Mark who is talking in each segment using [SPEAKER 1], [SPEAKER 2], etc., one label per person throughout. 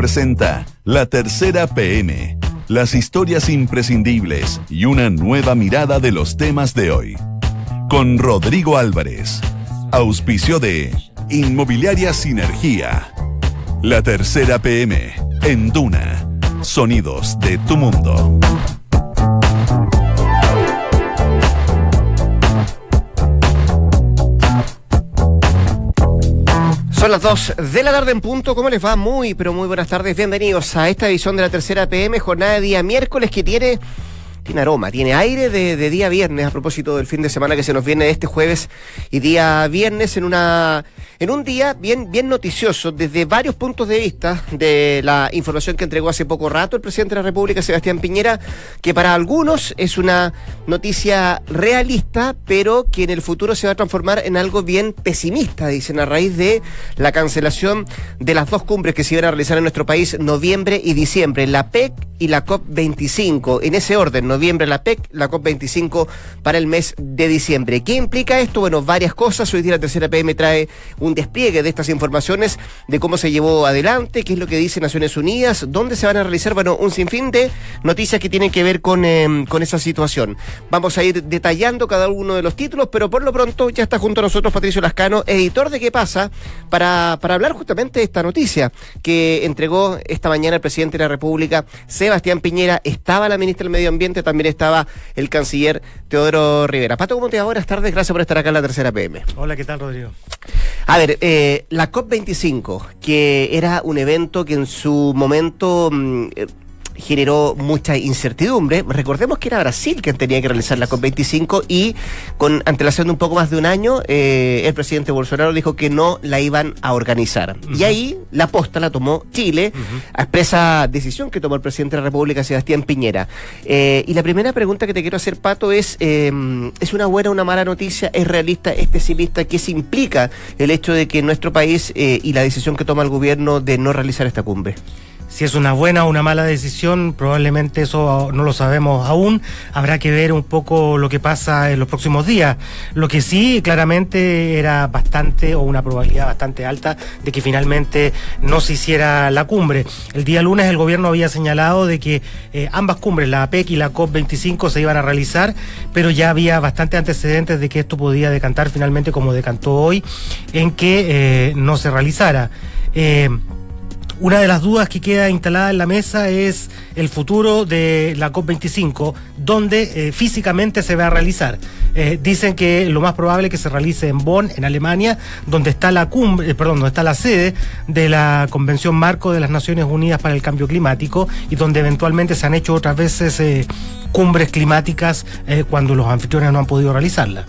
[SPEAKER 1] presenta La Tercera PM, las historias imprescindibles y una nueva mirada de los temas de hoy. Con Rodrigo Álvarez, auspicio de Inmobiliaria Sinergia. La Tercera PM, en Duna, sonidos de tu mundo.
[SPEAKER 2] Las 2 de la tarde en punto. ¿Cómo les va? Muy, pero muy buenas tardes. Bienvenidos a esta edición de la tercera PM, jornada de día miércoles que tiene tiene aroma, tiene aire de, día viernes a propósito del fin de semana que se nos viene este jueves y día viernes en una en un día bien bien noticioso desde varios puntos de vista de la información que entregó hace poco rato el presidente de la República Sebastián Piñera que para algunos es una noticia realista pero que en el futuro se va a transformar en algo bien pesimista dicen a raíz de la cancelación de las dos cumbres que se iban a realizar en nuestro país noviembre y diciembre la PEC y la COP 25 en ese orden la PEC, la COP25 para el mes de diciembre. ¿Qué implica esto? Bueno, varias cosas. Hoy día la tercera PM trae un despliegue de estas informaciones de cómo se llevó adelante, qué es lo que dice Naciones Unidas, dónde se van a realizar, bueno, un sinfín de noticias que tienen que ver con, eh, con esa situación. Vamos a ir detallando cada uno de los títulos, pero por lo pronto ya está junto a nosotros Patricio Lascano, editor de ¿Qué pasa? Para, para hablar justamente de esta noticia que entregó esta mañana el presidente de la República, Sebastián Piñera. Estaba la ministra del Medio Ambiente también estaba el canciller Teodoro Rivera. Pato, ¿cómo te va? Buenas tardes, gracias por estar acá en la tercera PM.
[SPEAKER 3] Hola, ¿qué tal, Rodrigo?
[SPEAKER 2] A ver, eh, la COP25, que era un evento que en su momento... Mm, generó mucha incertidumbre. Recordemos que era Brasil quien tenía que realizar la COP25 y con antelación de un poco más de un año, eh, el presidente Bolsonaro dijo que no la iban a organizar. Y ahí la posta la tomó Chile, a expresa decisión que tomó el presidente de la República, Sebastián Piñera. Eh, y la primera pregunta que te quiero hacer, Pato, es, eh, ¿es una buena o una mala noticia? ¿Es realista, es pesimista? ¿Qué se implica el hecho de que nuestro país y la decisión que toma el gobierno de no realizar esta cumbre?
[SPEAKER 3] Si es una buena o una mala decisión, probablemente eso no lo sabemos aún. Habrá que ver un poco lo que pasa en los próximos días. Lo que sí, claramente, era bastante o una probabilidad bastante alta de que finalmente no se hiciera la cumbre. El día lunes el gobierno había señalado de que eh, ambas cumbres, la APEC y la COP25, se iban a realizar, pero ya había bastante antecedentes de que esto podía decantar finalmente como decantó hoy, en que eh, no se realizara. Eh, una de las dudas que queda instalada en la mesa es el futuro de la COP25, donde eh, físicamente se va a realizar. Eh, dicen que lo más probable es que se realice en Bonn, en Alemania, donde está la cumbre, eh, perdón, donde está la sede de la Convención Marco de las Naciones Unidas para el Cambio Climático y donde eventualmente se han hecho otras veces cumbres climáticas cuando los anfitriones no han podido realizarla.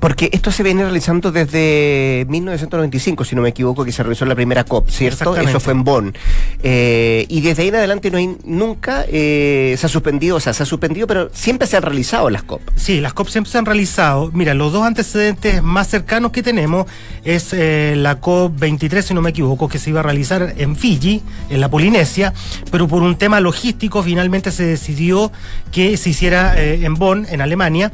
[SPEAKER 2] Porque esto se viene realizando desde 1995, si no me equivoco, que se realizó la primera COP, ¿cierto? Eso fue en Bonn. Eh, y desde ahí en adelante no hay nunca eh, se ha suspendido, o sea, se ha suspendido, pero siempre se han realizado las COP.
[SPEAKER 3] Sí, las COP siempre se han realizado. Mira, los dos antecedentes más cercanos que tenemos es eh, la COP 23, si no me equivoco, que se iba a realizar en Fiji, en la Polinesia, pero por un tema logístico finalmente se decidió que se hiciera en Bonn, en Alemania,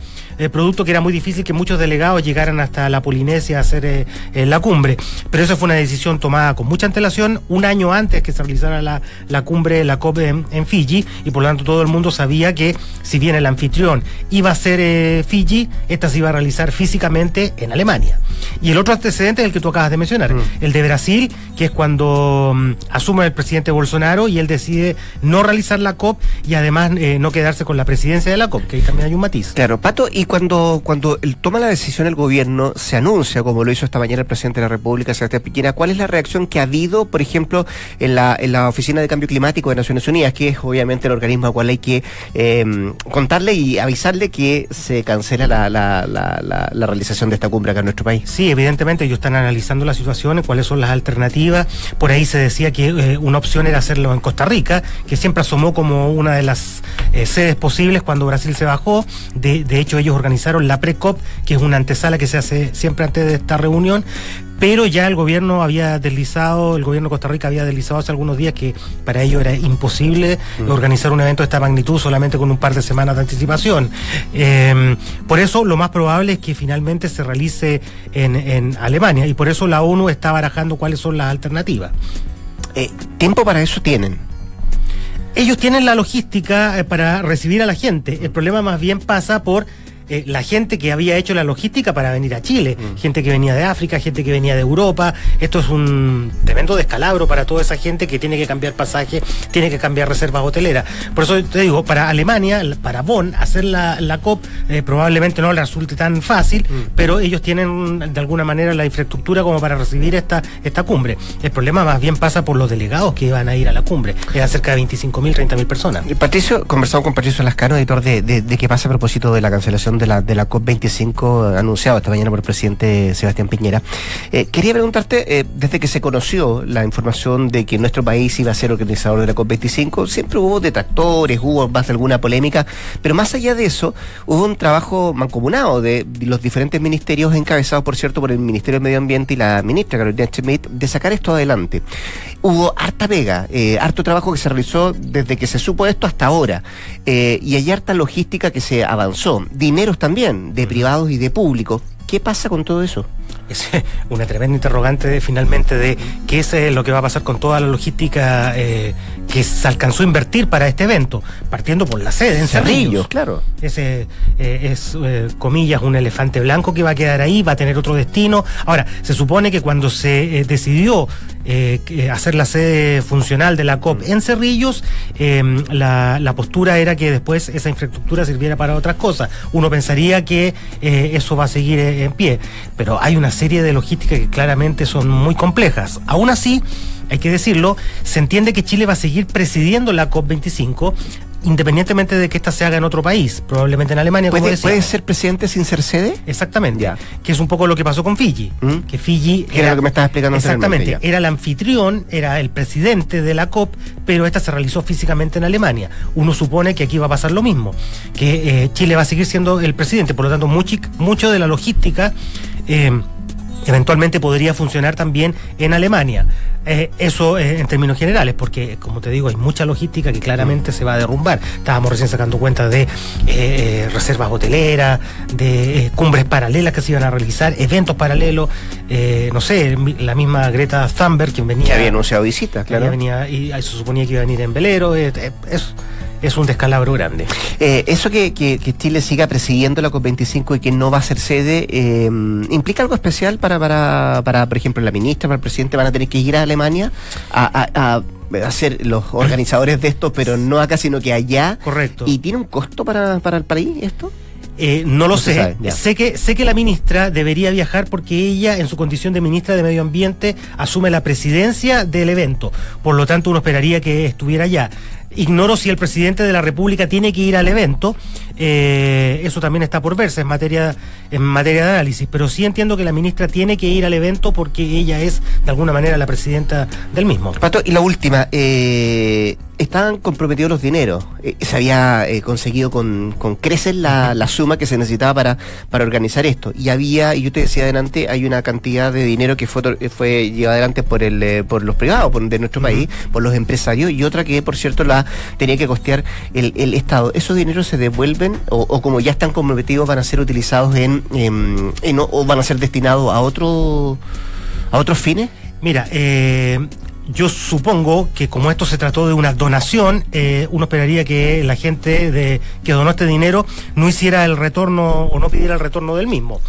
[SPEAKER 3] producto que era muy difícil que muchos de delegados llegaran hasta la Polinesia a hacer eh, eh, la cumbre. Pero eso fue una decisión tomada con mucha antelación, un año antes que se realizara la, la cumbre, la COP en, Fiji, y por lo tanto todo el mundo sabía que si bien el anfitrión iba a ser eh, Fiji, esta se iba a realizar físicamente en Alemania. Y el otro antecedente es el que tú acabas de mencionar, mm. el de Brasil, que es cuando mm, asume el presidente Bolsonaro y él decide no realizar la COP y además no quedarse con la presidencia de la COP, que ahí también hay un matiz.
[SPEAKER 2] Claro, Pato, y cuando, cuando él toma la decisión el gobierno se anuncia, como lo hizo esta mañana el presidente de la República, Sebastián Piñera, ¿cuál es la reacción que ha habido, por ejemplo, en la, en la Oficina de Cambio Climático de Naciones Unidas, que es obviamente el organismo al cual hay que eh, contarle y avisarle que se cancela la, la, la, realización de esta cumbre acá en nuestro país?
[SPEAKER 3] Sí, evidentemente ellos están analizando la situación, cuáles son las alternativas. Por ahí se decía que eh, una opción era hacerlo en Costa Rica, que siempre asomó como una de las eh, sedes posibles cuando Brasil se bajó. De hecho, ellos organizaron la pre-COP, que es una antesala que se hace siempre antes de esta reunión, pero ya el gobierno había deslizado, el gobierno de Costa Rica había deslizado hace algunos días que para ello era imposible mm. organizar un evento de esta magnitud solamente con un par de semanas de anticipación. Em, por eso lo más probable es que finalmente se realice en, en Alemania y por eso la ONU está barajando cuáles son las alternativas.
[SPEAKER 2] Eh, ¿Tiempo para eso tienen?
[SPEAKER 3] Ellos tienen la logística eh, para recibir a la gente. El problema más bien pasa por eh, la gente que había hecho la logística para venir a Chile, mm. gente que venía de África, gente que venía de Europa. Esto es un tremendo descalabro para toda esa gente que tiene que cambiar pasaje, tiene que cambiar reservas hoteleras. Por eso te digo, para Alemania, para Bonn, hacer la, COP eh, probablemente no le resulte tan fácil, mm. pero ellos tienen de alguna manera la infraestructura como para recibir esta, esta cumbre. El problema más bien pasa por los delegados que iban a ir a la cumbre. Es cerca de 25.000, 30.000 personas.
[SPEAKER 2] Patricio, conversamos con Patricio Lascano, editor de, de, de qué pasa a propósito de la cancelación de la, de la COP25 anunciado esta mañana por el presidente Sebastián Piñera. Eh, quería preguntarte, eh, desde que se conoció la información de que nuestro país iba a ser organizador de la COP25, siempre hubo detractores, hubo más de alguna polémica, pero más allá de eso, hubo un trabajo mancomunado de los diferentes ministerios encabezados, por cierto, por el Ministerio de Medio Ambiente y la ministra Carolina Schmidt, de sacar esto adelante. Hubo harta pega, eh, harto trabajo que se realizó desde que se supo esto hasta ahora, y hay harta logística que se avanzó, también de privados y de público. ¿Qué pasa con todo eso?
[SPEAKER 3] Es una tremenda interrogante finalmente de qué es eh, lo que va a pasar con toda la logística eh, que se alcanzó a invertir para este evento, partiendo por la sede en Cerrillos.
[SPEAKER 2] claro.
[SPEAKER 3] Ese eh, es, comillas, un elefante blanco que va a quedar ahí, va a tener otro destino. Ahora, se supone que cuando se decidió hacer la sede funcional de la COP en Cerrillos, em, la, la, postura era que después esa infraestructura sirviera para otras cosas. Uno pensaría que eso va a seguir en pie, pero hay una serie de logísticas que claramente son muy complejas. Aún así, hay que decirlo, se entiende que Chile va a seguir presidiendo la COP25 independientemente de que esta se haga en otro país, probablemente en Alemania.
[SPEAKER 2] ¿Puede, ¿puede ser presidente sin ser sede?
[SPEAKER 3] Exactamente. Que es un poco lo que pasó con Fiji. ¿Mm? Que Fiji.
[SPEAKER 2] era, lo que me estabas explicando
[SPEAKER 3] Exactamente. Era el anfitrión, era el presidente de la COP, pero esta se realizó físicamente en Alemania. Uno supone que aquí va a pasar lo mismo, que eh, Chile va a seguir siendo el presidente, por lo tanto, mucho, mucho de la logística. Eh, eventualmente podría funcionar también en Alemania. Eh, eso eh, en términos generales, porque como te digo, hay mucha logística que claramente se va a derrumbar. Estábamos recién sacando cuenta de eh, reservas hoteleras, de cumbres paralelas que se iban a realizar, eventos paralelos, no sé, la misma Greta Thunberg, quien venía...
[SPEAKER 2] Que había anunciado visitas, claro.
[SPEAKER 3] Venía, y se suponía que iba a venir en velero, es es un descalabro grande.
[SPEAKER 2] Eh, eso que, que, Chile siga presidiendo la COP25 y que no va a ser sede, eh, ¿implica algo especial para, para, para, por ejemplo, la ministra, para el presidente? ¿Van a tener que ir a Alemania a, a, ser los organizadores de esto, pero no acá, sino que allá?
[SPEAKER 3] Correcto.
[SPEAKER 2] ¿Y tiene un costo para, para el país esto?
[SPEAKER 3] Eh, no lo sé. sé que sé que la ministra debería viajar porque ella, en su condición de ministra de Medio Ambiente, asume la presidencia del evento. Por lo tanto, uno esperaría que estuviera allá. Ignoro si el presidente de la República tiene que ir al evento. Eh, eso también está por verse en materia, en materia de análisis. Pero sí entiendo que la ministra tiene que ir al evento porque ella es, de alguna manera, la presidenta del mismo.
[SPEAKER 2] Pato, y la última. Eh, estaban comprometidos los dineros. Eh, se había conseguido con, con creces la, la, suma que se necesitaba para, para organizar esto. Y había, y yo te decía adelante, hay una cantidad de dinero que fue, fue llevada adelante por, el, por los privados de nuestro país, por los empresarios, y otra que, por cierto, la tenía que costear el, el Estado. ¿Esos dineros se devuelven o, como ya están comprometidos van a ser utilizados en, en, o van a ser destinados a otro a otros fines?
[SPEAKER 3] Mira, eh, yo supongo que como esto se trató de una donación, eh, uno esperaría que la gente de, que donó este dinero no hiciera el retorno o no pidiera el retorno del mismo.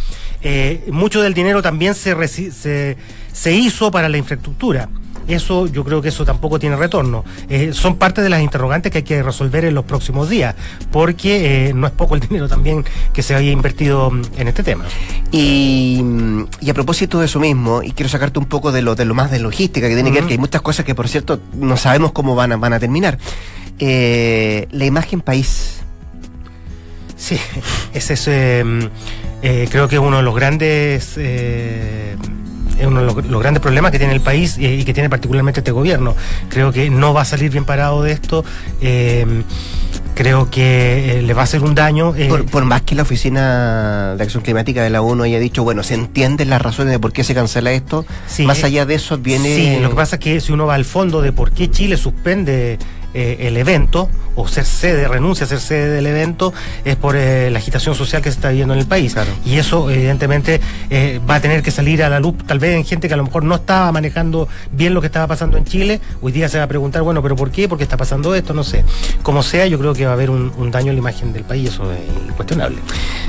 [SPEAKER 3] Eh, mucho del dinero también se, se hizo para la infraestructura eso yo creo que eso tampoco tiene retorno. Eh, son parte de las interrogantes que hay que resolver en los próximos días, porque eh, no es poco el dinero también que se haya invertido mm, en este tema.
[SPEAKER 2] Y, a propósito de eso mismo, y quiero sacarte un poco de lo, de lo más de logística que tiene que ver, que hay muchas cosas que por cierto no sabemos cómo van a, van a terminar. Eh, la imagen país.
[SPEAKER 3] Sí, ese es, mm, creo que es uno de los grandes es uno de los, grandes problemas que tiene el país y, que tiene particularmente este gobierno. Creo que no va a salir bien parado de esto. Eh, creo que eh, le va a hacer un daño.
[SPEAKER 2] Eh, por, más que la Oficina de Acción Climática de la ONU haya dicho, bueno, se entienden las razones de por qué se cancela esto, más allá de eso viene...
[SPEAKER 3] Sí, lo que pasa es que si uno va al fondo de por qué Chile suspende eh, el evento o ser sede, renuncia a ser sede del evento, es por eh, la agitación social que se está viviendo en el país. Y eso, evidentemente, eh, va a tener que salir a la luz, tal vez en gente que a lo mejor no estaba manejando bien lo que estaba pasando en Chile. Hoy día se va a preguntar, bueno, ¿pero por qué? ¿Por qué está pasando esto? No sé. Como sea, yo creo que va a haber un, un daño en la imagen del país, eso es incuestionable.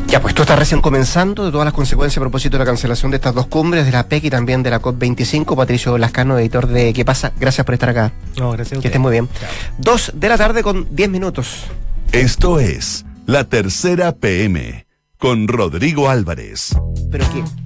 [SPEAKER 2] Ya, pues tú estás recién comenzando de todas las consecuencias a propósito de la cancelación de estas dos cumbres, de la PEC y también de la COP25. Patricio Lascano, editor de ¿Qué pasa? Gracias por estar acá.
[SPEAKER 3] No, gracias a
[SPEAKER 2] Que estés muy bien. Dos de la tarde con diez minutos.
[SPEAKER 1] Esto es La Tercera PM con Rodrigo Álvarez.
[SPEAKER 2] ¿Pero qué?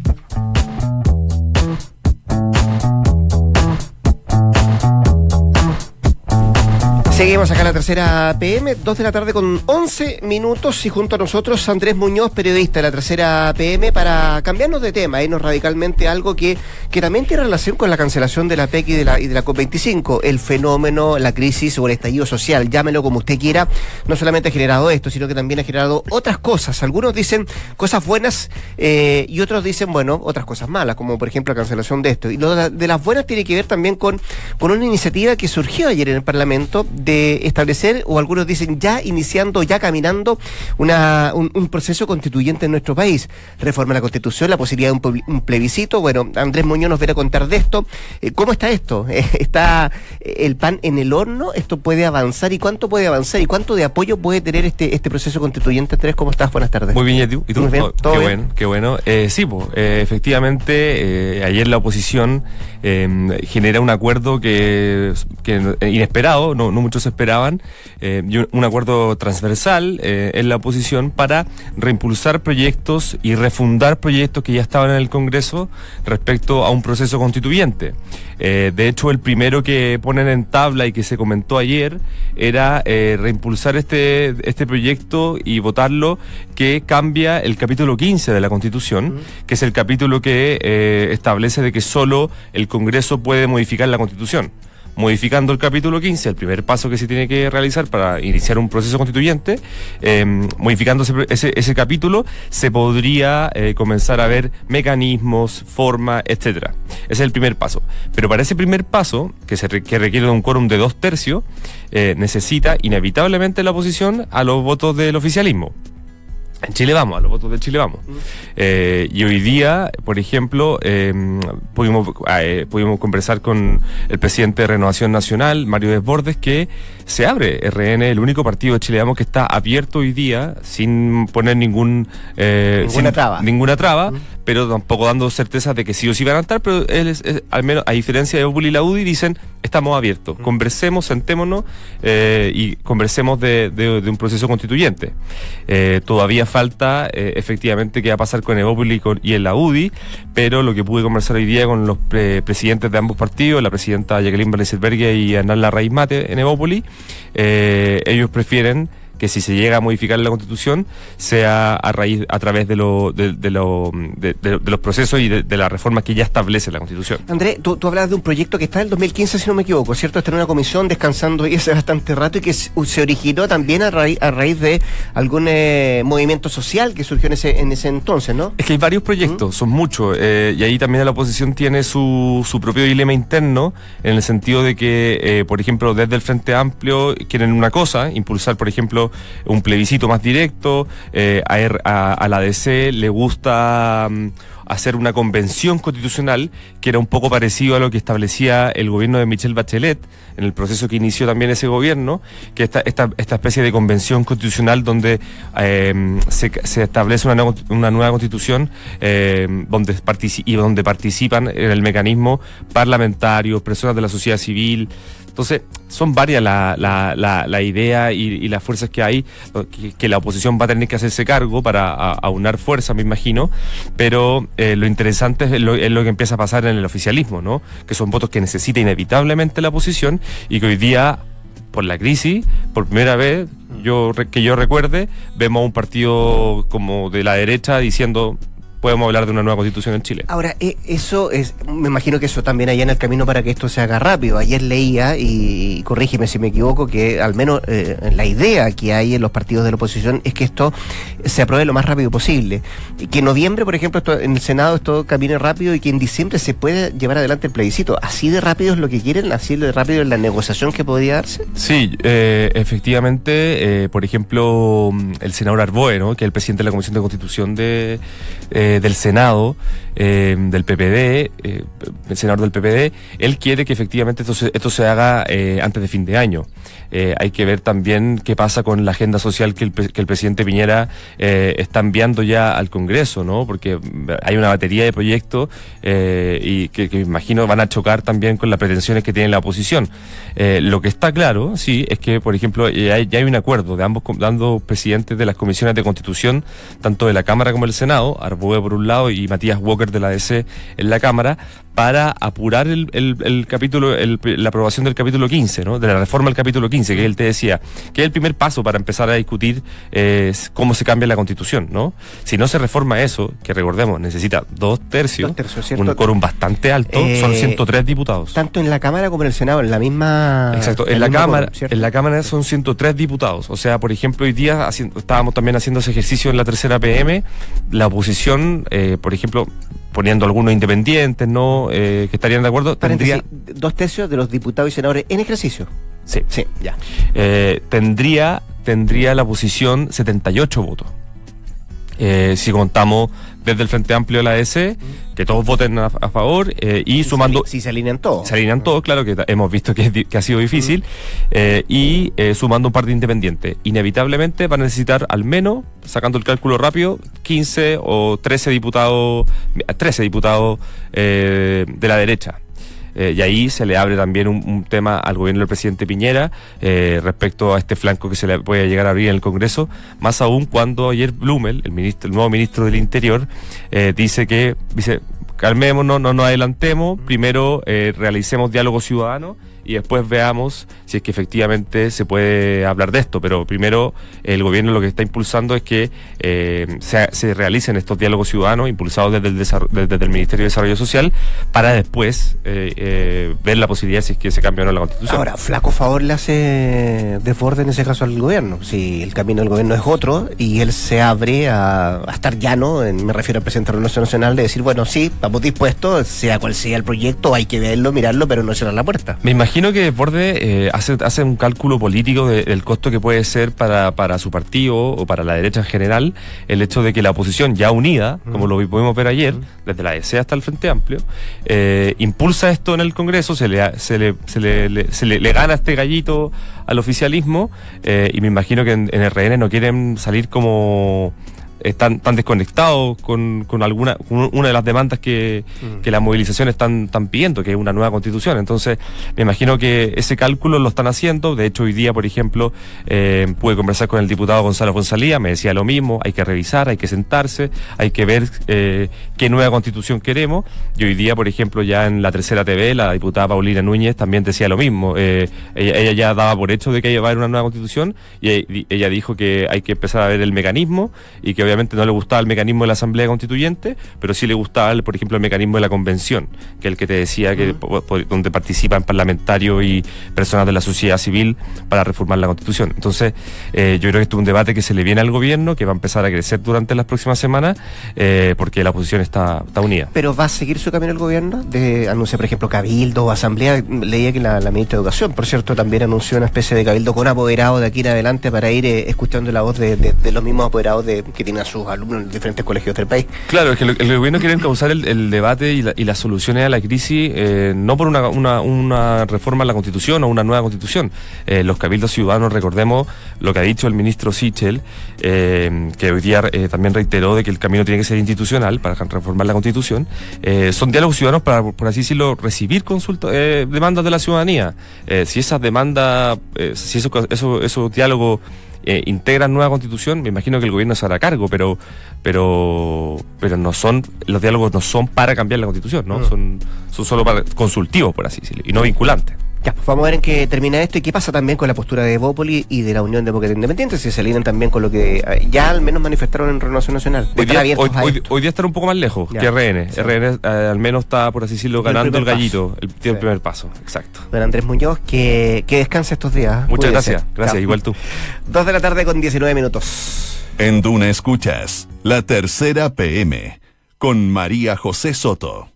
[SPEAKER 2] Seguimos acá en la tercera PM, 2 de la tarde con 11 minutos y junto a nosotros Andrés Muñoz, periodista de la tercera PM, para cambiarnos de tema, irnos radicalmente algo que, que también tiene relación con la cancelación de la PEC y de la, y de la COP25, el fenómeno, la crisis o el estallido social, llámelo como usted quiera, no solamente ha generado esto, sino que también ha generado otras cosas. Algunos dicen cosas buenas eh, y otros dicen, bueno, otras cosas malas, como por ejemplo la cancelación de esto. Y lo de, las buenas tiene que ver también con, con una iniciativa que surgió ayer en el Parlamento establecer, o algunos dicen ya iniciando, ya caminando, una, un, un proceso constituyente en nuestro país. Reforma la Constitución, la posibilidad de un, ple- un plebiscito. Bueno, Andrés Muñoz nos a contar de esto. Eh, ¿Cómo está esto? Eh, ¿Está el pan en el horno? ¿Esto puede avanzar? ¿Y cuánto puede avanzar? ¿Y cuánto de apoyo puede tener este, este proceso constituyente? Andrés, ¿cómo estás? Buenas tardes.
[SPEAKER 4] Muy bien, ¿y tú? ¿Y tú?
[SPEAKER 2] Muy bien,
[SPEAKER 4] Oh,
[SPEAKER 2] ¿todo
[SPEAKER 4] qué
[SPEAKER 2] bien?
[SPEAKER 4] bueno, qué bueno. Eh, sí, pues, eh, efectivamente, eh, ayer la oposición eh, genera un acuerdo que, que inesperado, no, no muchos esperaban, eh, y un, acuerdo transversal eh, en la oposición para reimpulsar proyectos y refundar proyectos que ya estaban en el Congreso respecto a un proceso constituyente. Eh, de hecho, el primero que ponen en tabla y que se comentó ayer era reimpulsar este, este proyecto y votarlo que cambia el capítulo 15 de la Constitución, que es el capítulo que establece de que solo el Congreso puede modificar la Constitución. Modificando el capítulo 15, el primer paso que se tiene que realizar para iniciar un proceso constituyente, eh, modificando ese, capítulo, se podría eh, comenzar a ver mecanismos, forma, etcétera. Ese es el primer paso. Pero para ese primer paso, que, se que requiere un quórum de dos tercios, eh, necesita inevitablemente la oposición a los votos del oficialismo. En Chile vamos, a los votos de Chile vamos. Eh, y hoy día, por ejemplo, eh, pudimos, eh, pudimos conversar con el presidente de Renovación Nacional, Mario Desbordes, que se abre RN, el único partido de Chile Vamos que está abierto hoy día sin poner ningún,
[SPEAKER 2] Ninguna
[SPEAKER 4] sin-
[SPEAKER 2] traba.
[SPEAKER 4] Ninguna traba, pero tampoco dando certeza de que sí o sí van a estar, pero él es, es- al menos a diferencia de Opul y la UDI, dicen estamos abiertos, conversemos, sentémonos eh, y conversemos de, de- de un proceso constituyente. Eh, todavía falta eh, efectivamente qué va a pasar con Evópolis y, con- y en la UDI, pero lo que pude conversar hoy día con los pre- presidentes de ambos partidos, la presidenta Jacqueline Valencibergue y Hernán Larraíz Mate en Evópolis, ellos prefieren que si se llega a modificar la constitución sea a raíz a través de, lo, de, de lo- de- de- los procesos y de, las reformas que ya establece la constitución.
[SPEAKER 2] Andrés, tú, tú hablas de un proyecto que está en el 2015, si no me equivoco, ¿cierto? Está en una comisión descansando y hace bastante rato y que se se originó también a raíz, a raíz de algún eh, movimiento social que surgió en ese, en ese entonces, ¿no?
[SPEAKER 4] Es que hay varios proyectos, son muchos, eh, y ahí también la oposición tiene su, su propio dilema interno, en el sentido de que, eh, por ejemplo, desde el Frente Amplio quieren una cosa, impulsar, por ejemplo, un plebiscito más directo, eh, a, la DC le gusta mm, hacer una convención constitucional que era un poco parecido a lo que establecía el gobierno de Michelle Bachelet en el proceso que inició también ese gobierno, que esta, esta, esta especie de convención constitucional donde eh, se, establece una, nueva- una nueva constitución eh, donde y donde participan en el mecanismo parlamentarios, personas de la sociedad civil. Entonces, son varias la, la, la, la idea y, las fuerzas que hay, que, la oposición va a tener que hacerse cargo para aunar fuerzas, me imagino, pero eh, lo interesante es lo, es lo que empieza a pasar en el oficialismo, ¿no? Que son votos que necesita inevitablemente la oposición y que hoy día, por la crisis, por primera vez, yo que yo recuerde, vemos a un partido como de la derecha diciendo podemos hablar de una nueva constitución en Chile.
[SPEAKER 2] Ahora, eh, eso es, me imagino que eso también allá en el camino para que esto se haga rápido. Ayer leía, y, corrígeme si me equivoco, que al menos eh, la idea que hay en los partidos de la oposición es que esto se apruebe lo más rápido posible. Y que en noviembre, por ejemplo, esto, en el Senado esto camine rápido y que en diciembre se pueda llevar adelante el plebiscito. ¿Así de rápido es lo que quieren? ¿Así de rápido es la negociación que podría darse?
[SPEAKER 4] Sí, eh, efectivamente, eh, por ejemplo, el senador Arboe, ¿no? que es el presidente de la Comisión de Constitución de, eh, del Senado, eh, del PPD, eh, el senador del PPD, él quiere que efectivamente esto se, haga eh, antes de fin de año. Eh, hay que ver también qué pasa con la agenda social que el, que el presidente Piñera eh, está enviando ya al Congreso, ¿no? Porque mm, hay una batería de proyectos eh, y que, imagino van a chocar también con las pretensiones que tiene la oposición. Eh, lo que está claro, sí, es que, por ejemplo, ya hay, un acuerdo de ambos, de ambos presidentes de las comisiones de constitución, tanto de la Cámara como del Senado, Arboe por un lado y Matías Walker de la DC en la Cámara, para apurar el, el- el capítulo, el- la aprobación del capítulo 15, ¿no? De la reforma del capítulo 15, que él te decía, que es el primer paso para empezar a discutir eh, cómo se cambia la constitución, ¿no? Si no se reforma eso, que recordemos, necesita dos tercios,
[SPEAKER 2] Dos tercios,
[SPEAKER 4] un quórum bastante alto,
[SPEAKER 2] Eh,
[SPEAKER 4] son 103 diputados.
[SPEAKER 2] Tanto en la Cámara como en el Senado, en la misma.
[SPEAKER 4] Exacto, en la Cámara, en la Cámara son 103 diputados. O sea, por ejemplo, hoy día haciendo- estábamos también haciendo ese ejercicio en la tercera PM. La oposición, eh, por ejemplo, poniendo algunos independientes, ¿no? Eh, que estarían de acuerdo, tendría,
[SPEAKER 2] dos tercios de los diputados y senadores en ejercicio.
[SPEAKER 4] sí,
[SPEAKER 2] Sí, ya.
[SPEAKER 4] eh, tendría, tendría la oposición 78 votos. Eh, si contamos desde el Frente Amplio de la EC, que todos voten a, a favor eh, y sumando
[SPEAKER 2] Si se alinean todos.
[SPEAKER 4] se alinean todos, claro que hemos visto que, que ha sido difícil, eh, y eh, sumando un par de independientes. Inevitablemente van a necesitar al menos, sacando el cálculo rápido, 15 o 13 diputados, 13 diputados eh, de la derecha. Eh, y ahí se le abre también un, un tema al gobierno del presidente Piñera eh, respecto a este flanco que se le puede llegar a abrir en el Congreso, más aún cuando ayer Blumel, el, ministro, el nuevo ministro del Interior, eh, dice que, dice, calmémonos, no nos adelantemos, primero eh, realicemos diálogo ciudadano y después veamos si es que efectivamente se puede hablar de esto. Pero primero el gobierno lo que está impulsando es que eh, se, se realicen estos diálogos ciudadanos impulsados desde el, desarro- desde el Ministerio de Desarrollo Social para después eh, eh, ver la posibilidad si es que se cambia o no la constitución.
[SPEAKER 2] Ahora, flaco favor le hace desborde en ese caso al gobierno. Si el camino del gobierno es otro y él se abre a, a estar llano, en- me refiero al presidente de la Unión Nacional, de decir, bueno, sí, estamos dispuestos, sea cual sea el proyecto, hay que verlo, mirarlo, pero no cerrar la puerta.
[SPEAKER 4] Me imagino que Borde eh, hace, hace un cálculo político de- del costo que puede ser para, para su partido o para la derecha en general el hecho de que la oposición ya unida, como lo pudimos ver ayer, desde la ESE hasta el Frente Amplio, eh, impulsa esto en el Congreso, se le, se le, se le, le- se le- le gana este gallito al oficialismo eh, y me imagino que en, en RN no quieren salir como están tan desconectados con, con alguna con una de las demandas que, que las movilizaciones están, están pidiendo, que es una nueva constitución. Entonces, me imagino que ese cálculo lo están haciendo. De hecho, hoy día, por ejemplo, eh, pude conversar con el diputado Gonzalo González, me decía lo mismo, hay que revisar, hay que sentarse, hay que ver eh, qué nueva constitución queremos. Y hoy día, por ejemplo, ya en la tercera TV, la diputada Paulina Núñez también decía lo mismo. Eh, ella, ella ya daba por hecho de que iba a haber una nueva constitución y e- ella dijo que hay que empezar a ver el mecanismo y que obviamente no le gustaba el mecanismo de la Asamblea Constituyente, pero sí le gustaba, el, por ejemplo, el mecanismo de la Convención, que es el que te decía que donde participan parlamentarios y personas de la sociedad civil para reformar la Constitución. Entonces, eh, yo creo que esto es un debate que se le viene al gobierno, que va a empezar a crecer durante las próximas semanas, eh, porque la oposición está, está unida.
[SPEAKER 2] Pero va a seguir su camino el gobierno de anunciar, por ejemplo, cabildo o asamblea. Leía que la, la ministra de Educación, por cierto, también anunció una especie de cabildo con apoderados de aquí en adelante para ir eh, escuchando la voz de, de- de los mismos apoderados de, que tienen a sus alumnos en diferentes colegios del país.
[SPEAKER 4] Claro, es que lo- el gobierno quiere causar el, el debate y, la- y las soluciones a la crisis eh, no por una, reforma a la Constitución o una nueva Constitución. Eh, los cabildos ciudadanos, recordemos lo que ha dicho el ministro Sichel, eh, que hoy día también reiteró de que el camino tiene que ser institucional para reformar la Constitución. Son diálogos ciudadanos para, por así decirlo, recibir consultas, eh, demandas de la ciudadanía. Si esas demandas, si eso, eso, esos diálogos eh, integran nueva constitución, me imagino que el gobierno se hará cargo, pero pero pero no son los diálogos no son para cambiar la constitución, ¿no?
[SPEAKER 2] Mm.
[SPEAKER 4] Son son solo para consultivos, por así decirlo, y no vinculantes.
[SPEAKER 2] Ya, pues vamos a ver en qué termina esto y qué pasa también con la postura de Bópoli y de la Unión Demócrata Independiente, si se alinean también con lo que eh, ya al menos manifestaron en Renovación Nacional. de
[SPEAKER 4] Hoy día, hoy- hoy- día estar un poco más lejos
[SPEAKER 2] Ya.
[SPEAKER 4] que RN.
[SPEAKER 2] Sí.
[SPEAKER 4] RN eh, al menos está, por así decirlo,
[SPEAKER 2] el
[SPEAKER 4] ganando el, gallito. El, tiene el primer paso. Exacto.
[SPEAKER 2] Don Andrés Muñoz, que, que descanse estos días.
[SPEAKER 4] Muchas
[SPEAKER 2] Cuídese.
[SPEAKER 4] gracias. Gracias,
[SPEAKER 2] Chao.
[SPEAKER 4] igual tú.
[SPEAKER 2] Dos de la tarde con 19 minutos.
[SPEAKER 1] En Duna Escuchas, la tercera PM, con María José Soto.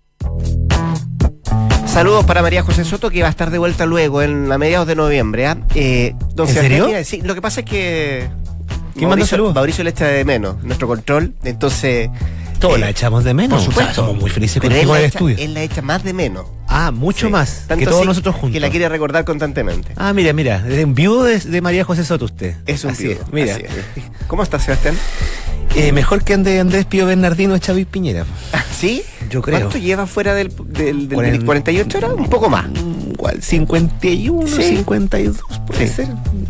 [SPEAKER 2] Saludos para María José Soto, que va a estar de vuelta luego, en a mediados de noviembre. ¿ah? Eh,
[SPEAKER 3] ¿En serio?
[SPEAKER 2] sí, lo que pasa es que.
[SPEAKER 3] ¿Quién manda saludos?
[SPEAKER 2] Mauricio le echa de menos, nuestro control. Entonces.
[SPEAKER 5] Todos
[SPEAKER 2] eh,
[SPEAKER 5] la echamos de menos.
[SPEAKER 2] Por
[SPEAKER 5] O sea,
[SPEAKER 2] supuesto.
[SPEAKER 5] somos muy felices
[SPEAKER 2] la
[SPEAKER 5] el estudio.
[SPEAKER 2] Él la echa más de menos.
[SPEAKER 5] Ah, mucho
[SPEAKER 2] Sí.
[SPEAKER 5] más
[SPEAKER 2] Tanto
[SPEAKER 5] que todos nosotros juntos.
[SPEAKER 2] Que la quiere recordar constantemente.
[SPEAKER 5] Ah, mira, mira, es un viudo de, de María José Soto usted.
[SPEAKER 2] Es un
[SPEAKER 5] Así
[SPEAKER 2] viudo,
[SPEAKER 5] es, Mira,
[SPEAKER 2] es. ¿Cómo estás, Sebastián?
[SPEAKER 5] eh, mejor que ande Andrés Pío Bernardino Chávez Piñera.
[SPEAKER 2] ¿Sí?
[SPEAKER 5] Yo creo.
[SPEAKER 2] ¿Cuánto lleva fuera del, del, del
[SPEAKER 5] Cuaren-
[SPEAKER 2] 48 horas? Un poco más.
[SPEAKER 5] Mm, ¿Cuál? 51,
[SPEAKER 2] Sí.
[SPEAKER 5] 52, puede
[SPEAKER 2] Sí.
[SPEAKER 5] ser.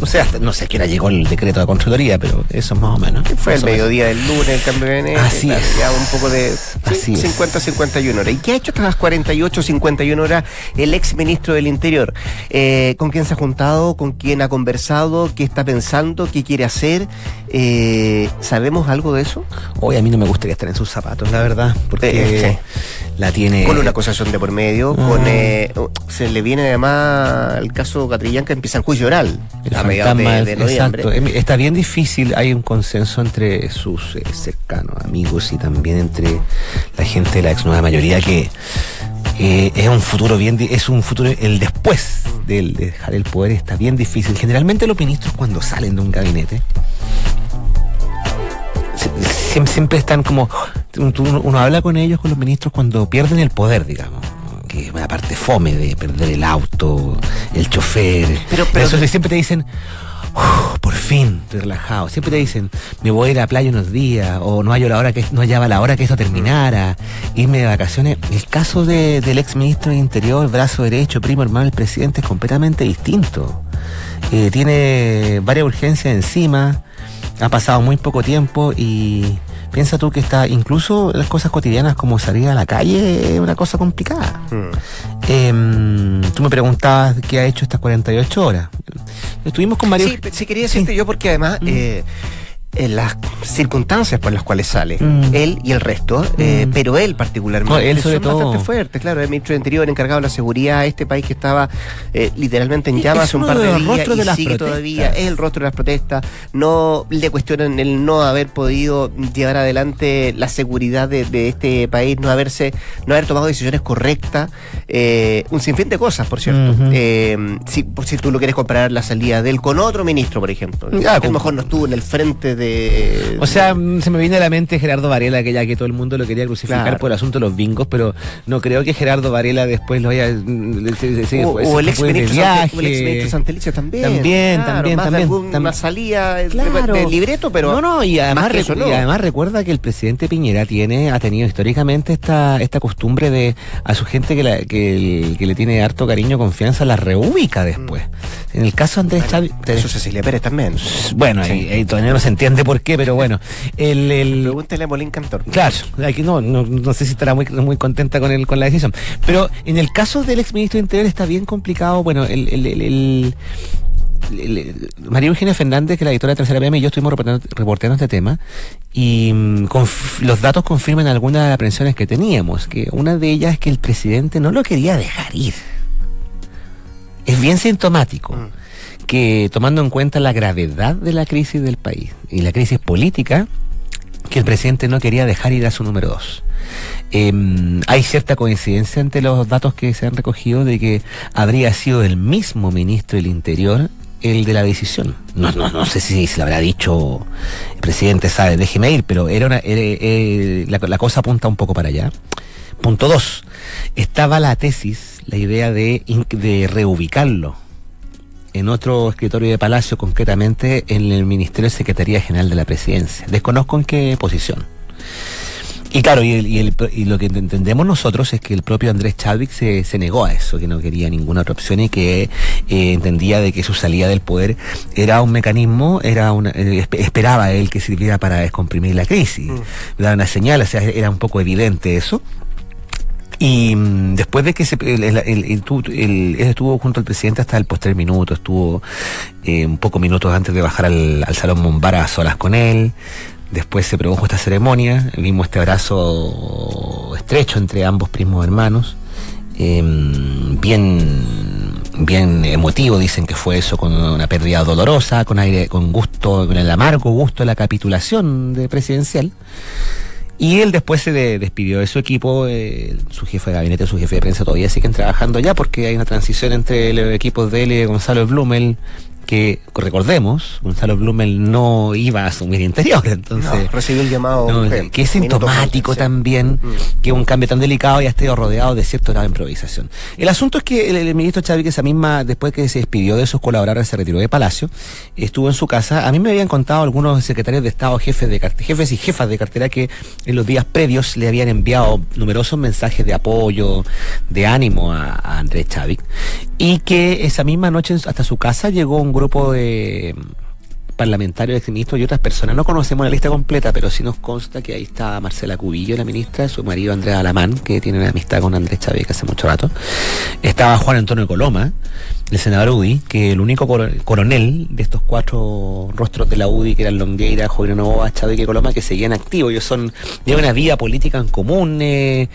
[SPEAKER 5] Sé, hasta, no sé a qué hora llegó el decreto de Contraloría, pero eso es más o menos.
[SPEAKER 2] Fue el
[SPEAKER 5] o
[SPEAKER 2] mediodía del lunes, el cambio de gabinete,
[SPEAKER 5] Así es.
[SPEAKER 2] Ya un poco de sí,
[SPEAKER 5] Así es.
[SPEAKER 2] 50, 51 horas. ¿Y qué ha hecho estas 48, 51 horas el ex ministro del Interior? Eh, ¿Con quién se ha juntado? ¿Con quién ha conversado? ¿Qué está pensando? ¿Qué quiere hacer? Eh, ¿Sabemos algo de eso?
[SPEAKER 5] Hoy a mí no me gustaría estar en sus zapatos, la verdad, porque
[SPEAKER 2] Eh,
[SPEAKER 5] la tiene...
[SPEAKER 2] Con una acusación de por medio,
[SPEAKER 5] Ah.
[SPEAKER 2] con eh, se le viene además el caso Catrillán que empieza el juicio oral
[SPEAKER 5] El
[SPEAKER 2] a mediados de, de noviembre.
[SPEAKER 5] exacto. Em, Está bien difícil, hay un consenso entre sus eh, cercanos amigos y también entre la gente de la ex nueva mayoría que eh, es un futuro bien, es un futuro, el después de dejar el poder está bien difícil. Generalmente los ministros cuando salen de un gabinete siempre, están como, uno, habla con ellos, con los ministros cuando pierden el poder, digamos. Que es una parte fome de perder el auto, el chofer.
[SPEAKER 2] Pero- pero-
[SPEAKER 5] Eso, siempre te dicen, "Uf, por fin, estoy relajado. Siempre te dicen, me voy a ir a la playa unos días, o no hallo la hora que no hallaba la hora que eso terminara, irme de vacaciones. El caso de- del ex ministro de Interior, brazo derecho, primo hermano del presidente, es completamente distinto. Eh, tiene varias urgencias encima, ha pasado muy poco tiempo y piensa tú que está, incluso las cosas cotidianas como salir a la calle es una cosa complicada.
[SPEAKER 2] Mm.
[SPEAKER 5] Em, tú me preguntabas qué ha hecho estas 48 horas. Estuvimos con Mario.
[SPEAKER 2] Sí, sí quería decirte yo porque además
[SPEAKER 5] Mm.
[SPEAKER 2] eh, en las circunstancias por las cuales sale,
[SPEAKER 5] Mm.
[SPEAKER 2] él y el resto, eh,
[SPEAKER 5] Mm.
[SPEAKER 2] pero él particularmente,
[SPEAKER 5] No, él sobre
[SPEAKER 2] son
[SPEAKER 5] todo.
[SPEAKER 2] bastante fuertes, claro, el ministro de Interior encargado de la seguridad de este país que estaba eh, literalmente en llamas hace un par
[SPEAKER 5] de
[SPEAKER 2] días y
[SPEAKER 5] de
[SPEAKER 2] sigue todavía, es el rostro de las protestas, no le cuestionan el no haber podido llevar adelante la seguridad de, de este país, no haberse, no haber tomado decisiones correctas, eh, un sinfín de cosas, por cierto.
[SPEAKER 5] Ujú.
[SPEAKER 2] Eh, si, por si tú lo quieres comparar la salida de él con otro ministro, por ejemplo. A lo mejor no estuvo en el frente de.
[SPEAKER 5] O sea, mm, se me viene a la mente Gerardo Varela, que ya que todo el mundo lo quería crucificar
[SPEAKER 2] Claro.
[SPEAKER 5] por el asunto de los bingos, pero no creo que Gerardo Varela después lo haya. mm, se- se-
[SPEAKER 2] o, el ex ministro Santelice también.
[SPEAKER 5] También,
[SPEAKER 2] Claro,
[SPEAKER 5] también,
[SPEAKER 2] más de
[SPEAKER 5] también,
[SPEAKER 2] alguna
[SPEAKER 5] tam-
[SPEAKER 2] salida de-
[SPEAKER 5] Claro.
[SPEAKER 2] de, libreto, pero.
[SPEAKER 5] no, no, y además,
[SPEAKER 2] más
[SPEAKER 5] recu-
[SPEAKER 2] no.
[SPEAKER 5] y además recuerda que el presidente Piñera tiene, ha tenido históricamente esta, esta costumbre de a su gente que, la- que, le tiene harto cariño, confianza, la reubica después. En el caso de Andrés Chávez.
[SPEAKER 2] Eso Cecilia Pérez también.
[SPEAKER 5] Bueno, ahí, ahí todavía no se entiende por qué, pero bueno. El, el-
[SPEAKER 2] a Molín Cantor.
[SPEAKER 5] Claro, aquí no, no, no sé si estará muy, muy contenta con, el, con la decisión. Pero en el caso del exministro de Interior está bien complicado. Bueno, el, el, el- María Eugenia Fernández, que es la editora de Tercera PM, y yo estuvimos reporteando, este tema, y mm, los datos confirman algunas de las aprensiones que teníamos, que una de ellas es que el presidente no lo quería dejar ir. Es bien sintomático
[SPEAKER 2] Mm.
[SPEAKER 5] Que tomando en cuenta la gravedad de la crisis del país y la crisis política, que el presidente no quería dejar ir a su número dos. Em, hay cierta coincidencia entre los datos que se han recogido de que habría sido el mismo ministro del Interior el de la decisión. No, no, no sé si se lo habrá dicho el presidente, sabe, déjeme ir, pero era una, eh, la, cosa apunta un poco para allá. Punto dos, estaba la tesis, la idea de reubicarlo en otro escritorio de Palacio, concretamente en el Ministerio de Secretaría General de la Presidencia. Desconozco en qué posición. Y claro, y, el- y el- y lo que entendemos nosotros es que el propio Andrés Chadwick se, se negó a eso, que no quería ninguna otra opción y que eh, entendía de que su salida del poder era un mecanismo, era una, eh, espe- esperaba él que sirviera para descomprimir la crisis,
[SPEAKER 2] Mm.
[SPEAKER 5] daba una señal, o sea, era un poco evidente eso. Y mm, después de que se, el- estuvo junto al presidente hasta el postrer minuto, estuvo eh, un poco minutos antes de bajar al, al Salón Mombara a solas con él. Después se produjo esta ceremonia, vimos este abrazo estrecho entre ambos primos hermanos. eh, bien, bien emotivo, dicen que fue eso con una pérdida dolorosa, con aire, con gusto, con el amargo gusto de la capitulación de presidencial. Y él después se de- despidió de su equipo, eh, su jefe de gabinete, su jefe de prensa todavía siguen trabajando ya porque hay una transición entre los equipos de él y de Gonzalo Blumel, que recordemos, Gonzalo Blumel no iba a asumir interior, entonces...
[SPEAKER 2] No, recibió el llamado.
[SPEAKER 5] Que es sintomático
[SPEAKER 2] antes,
[SPEAKER 5] también
[SPEAKER 2] Mm.
[SPEAKER 5] que un cambio tan delicado ya esté rodeado de cierto grado de improvisación. El asunto es que el, el ministro Chávez, que esa misma, después que se despidió de sus colaboradores, se retiró de Palacio, estuvo en su casa. A mí me habían contado algunos secretarios de Estado, jefes de jefes y jefas de cartera que en los días previos le habían enviado numerosos mensajes de apoyo, de ánimo a, a Andrés Chávez, y que esa misma noche hasta su casa llegó un grupo de parlamentarios, exministros y otras personas. No conocemos la lista completa, pero sí nos consta que ahí está Marcela Cubillo, la ministra, su marido Andrea Alamán, que tiene una amistad con Andrés Chávez hace mucho rato. Estaba Juan Antonio Coloma, el senador UDI, que el único coro- coronel de estos cuatro rostros de la UDI, que eran Longueira, Joaquín Novoa, Chávez y Coloma, que seguían activos. Ellos son, llevan una vida política en común. Eh,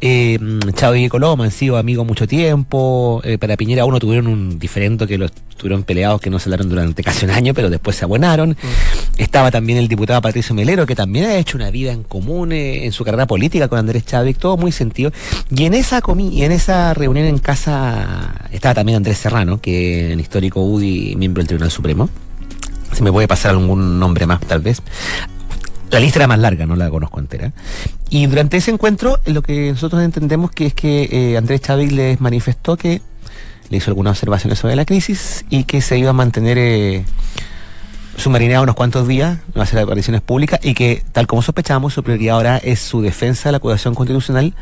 [SPEAKER 5] eh, Chávez y Coloma han sido amigos mucho tiempo. Eh, para Piñera uno tuvieron un diferendo que los estuvieron peleados que no se hablaron durante casi un año, pero después se abuenaron. Estaba también el diputado Patricio Melero, que también ha hecho una vida en común eh, en su carrera política con Andrés Chávez, todo muy sentido. Y en esa comi y en esa reunión en casa estaba también Andrés Serrano, que es histórico UDI, miembro del Tribunal Supremo. Se me puede pasar algún nombre más, tal vez. La lista era más larga, no la conozco entera. Y durante ese encuentro, lo que nosotros entendemos que es que eh, Andrés Chávez les manifestó que le hizo algunas observaciones sobre la crisis y que se iba a mantener eh, submarinado unos cuantos días, no hacer apariciones públicas y que, tal como sospechamos, su prioridad ahora es su defensa de la acusación constitucional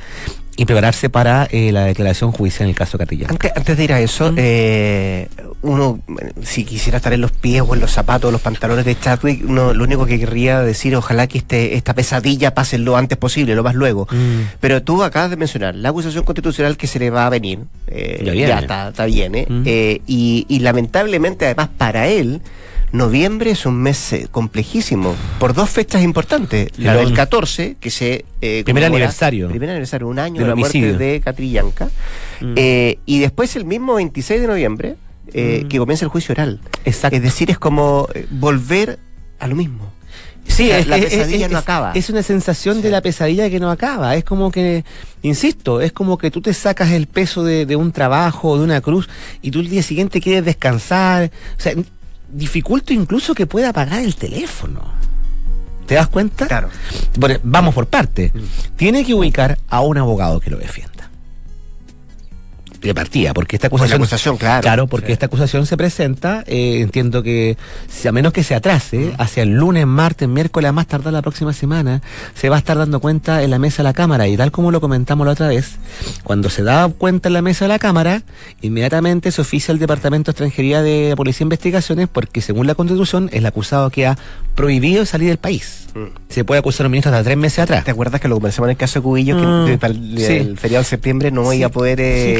[SPEAKER 5] y prepararse para eh, la declaración judicial en el caso Catrillanca.
[SPEAKER 2] Antes, antes de ir a eso, eh, uno, eh, si quisiera estar en los pies o en los zapatos, los pantalones de Chadwick, uno, lo único que querría decir, ojalá que este, esta pesadilla pase lo antes posible, lo más luego.
[SPEAKER 5] Mm.
[SPEAKER 2] Pero tú acabas de mencionar la acusación constitucional que se le va a venir. eh,
[SPEAKER 5] Ya viene.
[SPEAKER 2] está, está bien, ¿eh?
[SPEAKER 5] Mm.
[SPEAKER 2] Y, y lamentablemente, además, para él, noviembre es un mes eh, complejísimo por dos fechas importantes. La del 14, que se. eh,
[SPEAKER 5] Primer aniversario.
[SPEAKER 2] Primer aniversario, un año
[SPEAKER 5] Del
[SPEAKER 2] de la muerte de Catrillanca.
[SPEAKER 5] Mm.
[SPEAKER 2] Eh, y después el mismo 26 de noviembre, eh,
[SPEAKER 5] Mm.
[SPEAKER 2] que comienza el juicio oral.
[SPEAKER 5] Exacto.
[SPEAKER 2] Es decir, es como eh, volver a lo mismo.
[SPEAKER 5] Sí,
[SPEAKER 2] La-
[SPEAKER 5] es,
[SPEAKER 2] la
[SPEAKER 5] es-
[SPEAKER 2] pesadilla
[SPEAKER 5] es-
[SPEAKER 2] no
[SPEAKER 5] es-
[SPEAKER 2] acaba.
[SPEAKER 5] Es una sensación de la pesadilla que no acaba. Es como que, insisto, es como que tú te sacas el peso de, de un trabajo o de una cruz y tú el día siguiente quieres descansar. O sea, dificulta incluso que pueda apagar el teléfono. ¿Te das cuenta?
[SPEAKER 2] Claro.
[SPEAKER 5] Bueno, vamos por parte. Tiene que ubicar a un abogado que lo defienda. De partida, porque esta acusación.
[SPEAKER 2] acusación, claro.
[SPEAKER 5] Claro, porque
[SPEAKER 2] Sí.
[SPEAKER 5] esta acusación se presenta, eh, entiendo que si a menos que se atrase, hacia el lunes, martes, miércoles, a más tardar la próxima semana, se va a estar dando cuenta en la mesa de la Cámara. Y tal como lo comentamos la otra vez, cuando se da cuenta en la mesa de la Cámara, inmediatamente se oficia el Departamento de Extranjería de la Policía de Investigaciones, porque según la Constitución, el acusado queda prohibido salir del país.
[SPEAKER 2] Mm.
[SPEAKER 5] Se puede acusar a un ministro hasta tres meses atrás.
[SPEAKER 2] ¿Te acuerdas que lo conversamos en el caso de Cubillo,
[SPEAKER 5] Mm,
[SPEAKER 2] que para el,
[SPEAKER 5] sí.
[SPEAKER 2] el feriado de septiembre no
[SPEAKER 5] Sí.
[SPEAKER 2] iba a poder eh,
[SPEAKER 5] Sí,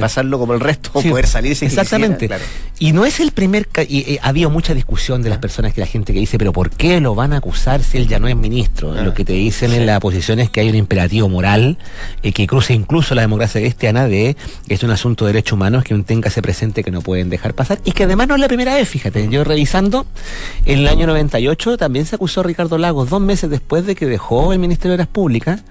[SPEAKER 2] pasarlo como el resto, o poder salir si
[SPEAKER 5] Exactamente.
[SPEAKER 2] quisiera, claro.
[SPEAKER 5] Y no es el primer. Y, eh, ha habido mucha discusión de las personas que la gente que dice, pero ¿por qué lo van a acusar si él ya no es ministro?
[SPEAKER 2] Ah,
[SPEAKER 5] lo que te dicen en la posición es que hay un imperativo moral eh, que cruza incluso la democracia cristiana de que es un asunto de derechos humanos que un téngase presente que no pueden dejar pasar y que además no es la primera vez, fíjate. Yo revisando, en el año 98 también se acusó a Ricardo Lagos dos meses después de que dejó el Ministerio de Obras Públicas.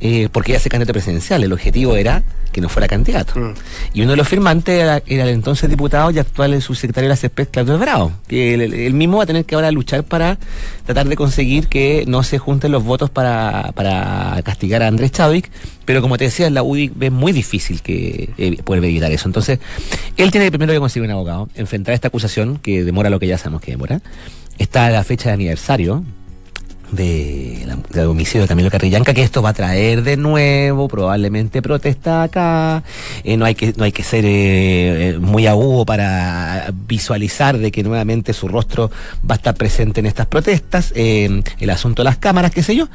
[SPEAKER 5] Eh, porque iba a ser candidato presidencial. El objetivo era que no fuera candidato.
[SPEAKER 2] Mm.
[SPEAKER 5] Y uno de los firmantes era, era el entonces diputado y actual subsecretario de la CESPED, Claudio Bravo, que él, él mismo va a tener que ahora luchar para tratar de conseguir que no se junten los votos para, para castigar a Andrés Chávez, pero como te decía, la UDI ve muy difícil que eh, poder evitar eso. Entonces, él tiene primero que conseguir un abogado, enfrentar esta acusación, que demora lo que ya sabemos que demora. Está la fecha de aniversario, de la- del homicidio de Camilo Carrillanca, que esto va a traer de nuevo probablemente protesta acá. Eh, no hay que no hay que ser eh, eh, muy agudo para visualizar de que nuevamente su rostro va a estar presente en estas protestas, el asunto de las cámaras, qué sé yo.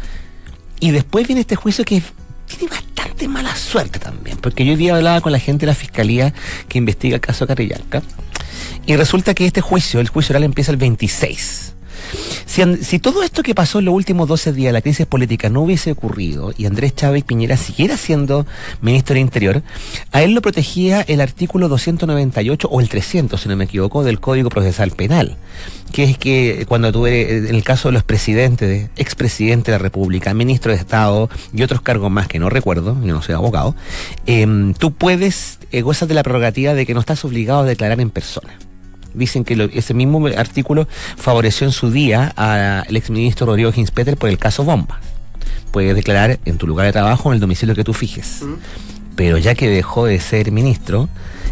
[SPEAKER 5] Y después viene este juicio que tiene bastante mala suerte también, porque yo hoy día hablaba con la gente de la fiscalía que investiga el caso Carrillanca, y resulta que este juicio, el juicio oral empieza el 26. Si, si todo esto que pasó en los últimos 12 días, la crisis política, no hubiese ocurrido y Andrés Chávez Piñera siguiera siendo ministro del Interior, a él lo protegía el artículo 298 o el 300, si no me equivoco, del Código Procesal Penal, que es que cuando eres, en el caso de los presidentes, de expresidente de la República, ministro de Estado y otros cargos más que no recuerdo, yo no soy abogado, em, tú puedes, eh, gozas de la prerrogativa de que no estás obligado a declarar en persona. Dicen que lo- ese mismo artículo favoreció en su día al exministro Rodrigo Ginspeter por el caso Bomba. Puedes declarar en tu lugar de trabajo en el domicilio que tú fijes. Pero ya que dejó de ser ministro,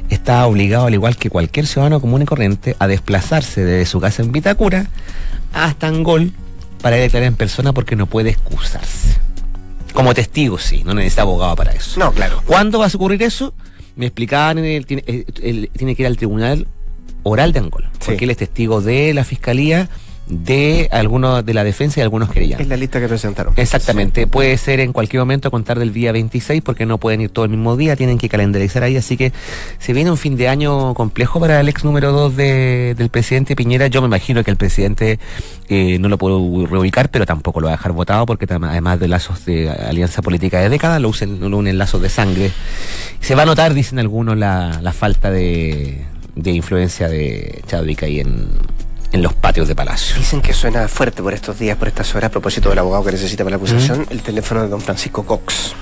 [SPEAKER 5] está obligado, al igual que cualquier ciudadano común y corriente, a desplazarse desde su casa en Vitacura hasta Angol para declarar en persona porque no puede excusarse. Como testigo, sí, no necesita abogado para eso.
[SPEAKER 2] No, claro.
[SPEAKER 5] ¿Cuándo va a ocurrir eso? Me explicaban, en el, tiene, eh, el- tiene que ir al tribunal oral de Angola,
[SPEAKER 2] Sí.
[SPEAKER 5] porque él es testigo de la fiscalía, de algunos de la defensa y algunos querellados.
[SPEAKER 2] Es la lista que presentaron.
[SPEAKER 5] Exactamente, puede ser en cualquier momento a contar del día 26 porque no pueden ir todo el mismo día, tienen que calendarizar ahí, así que se viene un fin de año complejo para el ex número 2 de, del presidente Piñera, yo me imagino que el presidente eh, no lo puedo reubicar, pero tampoco lo va a dejar votado porque además de lazos de alianza política de décadas, lo, usen, lo unen lazos de sangre. Se va a notar, dicen algunos, la, la falta de, de influencia de Chadwick ahí en, en los patios de Palacio.
[SPEAKER 2] Dicen que suena fuerte por estos días, por estas horas, a propósito del abogado que necesita para la acusación, el teléfono de don Francisco Cox.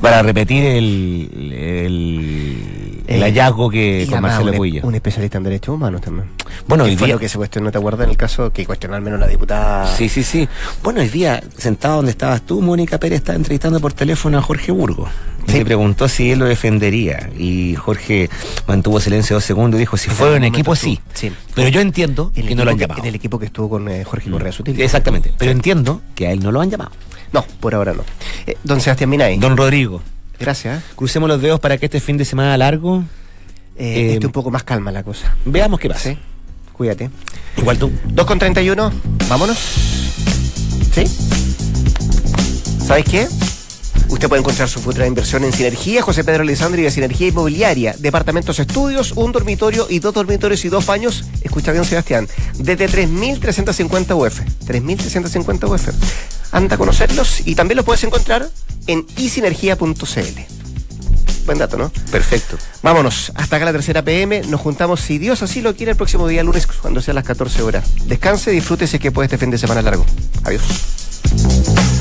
[SPEAKER 5] Para repetir el, el, el
[SPEAKER 2] Eh,
[SPEAKER 5] hallazgo que con Marcelo Puyo.
[SPEAKER 2] un especialista en derechos humanos también.
[SPEAKER 5] Bueno, hoy
[SPEAKER 2] fue
[SPEAKER 5] día.
[SPEAKER 2] lo que se cuestionó, ¿te acuerdas en el caso que cuestionó al menos la diputada?
[SPEAKER 5] Sí, sí, sí. Bueno, hoy día, sentado donde estabas tú, Mónica Pérez estaba entrevistando por teléfono a Jorge Burgo.
[SPEAKER 2] Sí.
[SPEAKER 5] le preguntó si él lo defendería. Y Jorge mantuvo silencio dos segundos y dijo: si fuera un equipo, sí.
[SPEAKER 2] Sí.
[SPEAKER 5] Pero yo entiendo
[SPEAKER 2] El
[SPEAKER 5] que no lo han llamado.
[SPEAKER 2] En el equipo que estuvo con eh, Jorge Correa Sutil.
[SPEAKER 5] Exactamente. Pero entiendo que a él no lo han llamado.
[SPEAKER 2] No, por ahora no. Eh, don Sebastián Minay.
[SPEAKER 5] Don Rodrigo,
[SPEAKER 2] Gracias.
[SPEAKER 5] crucemos los dedos para que este fin de semana largo
[SPEAKER 2] Eh, esté un poco más calma la cosa.
[SPEAKER 5] veamos qué pasa.
[SPEAKER 2] Sí. Cuídate.
[SPEAKER 5] Igual tú.
[SPEAKER 2] 2 con 31, vámonos. ¿Sí? ¿Sabes qué? Usted puede encontrar su futura inversión en Sinergia, José Pedro Alessandri de Sinergia Inmobiliaria. Departamentos estudios, un dormitorio y dos dormitorios y dos baños. Escucha bien, Sebastián. Desde 3.350 UF. 3.350 UF. Anda a conocerlos y también los puedes encontrar en isinergia.cl. Buen dato, ¿no?
[SPEAKER 5] Perfecto.
[SPEAKER 2] Vámonos, hasta acá la tercera PM. Nos juntamos, si Dios así lo quiere, el próximo día lunes, cuando sean las 14 horas. Descanse, es que puede este fin de semana largo. Adiós.